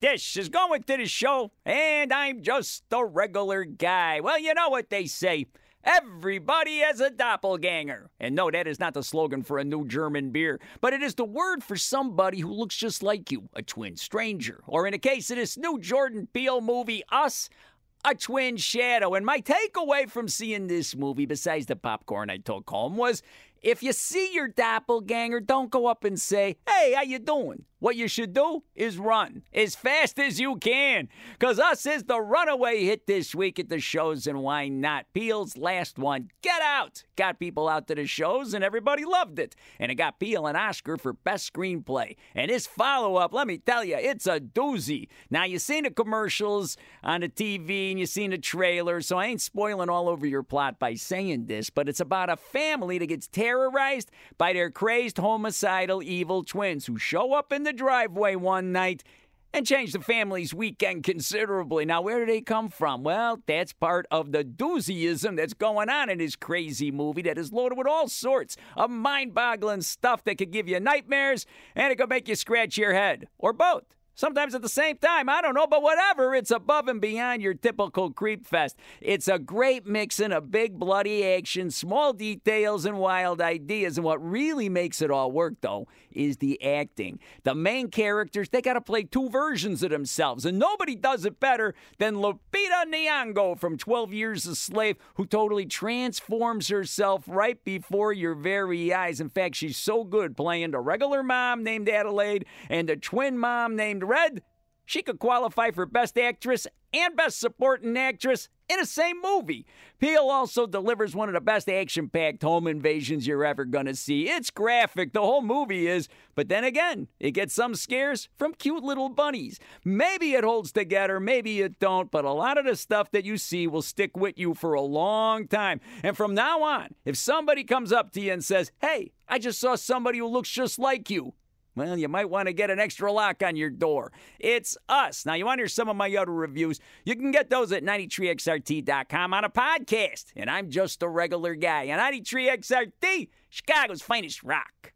Dish is going to the show, and I'm just a regular guy. Well, you know what they say. Everybody has a doppelganger. And no, that is not the slogan for a new German beer, but it is the word for somebody who looks just like you, a twin stranger. Or in the case of this new Jordan Peele movie, Us, a twin shadow. And my takeaway from seeing this movie, besides the popcorn I took home, was if you see your doppelganger, don't go up and say, "Hey, how you doing?" What you should do is run as fast as you can. Cause us is the runaway hit this week at the shows, and why not? Peele's last one, Get Out, got people out to the shows, and everybody loved it. And it got Peele an Oscar for Best Screenplay. And his follow up, let me tell you, it's a doozy. Now, you've seen the commercials on the TV and you've seen the trailer, so I ain't spoiling all over your plot by saying this, but it's about a family that gets terrorized by their crazed, homicidal, evil twins who show up in the driveway one night and change the family's weekend considerably. Now, where do they come from? Well, that's part of the doozyism that's going on in this crazy movie that is loaded with all sorts of mind boggling stuff that could give you nightmares and it could make you scratch your head, or both. Sometimes at the same time, I don't know, but whatever, it's above and beyond your typical creep fest. It's a great mixing of big bloody action, small details, and wild ideas. And what really makes it all work, though, is the acting. The main characters, they got to play two versions of themselves, and nobody does it better than Lupita Nyong'o from 12 Years a Slave, who totally transforms herself right before your very eyes. In fact, she's so good playing the regular mom named Adelaide and the twin mom named Red, she could qualify for Best Actress and Best Supporting Actress in the same movie. Peele also delivers one of the best action packed home invasions you're ever gonna see. It's graphic, the whole movie is, but then again, it gets some scares from cute little bunnies. Maybe it holds together, maybe it don't, but a lot of the stuff that you see will stick with you for a long time. And from now on, if somebody comes up to you and says, Hey, I just saw somebody who looks just like you, well, you might want to get an extra lock on your door. It's us. Now, you want to hear some of my other reviews? You can get those at 93xrt.com on a podcast. And I'm just a regular guy. And 93xrt, Chicago's finest rock.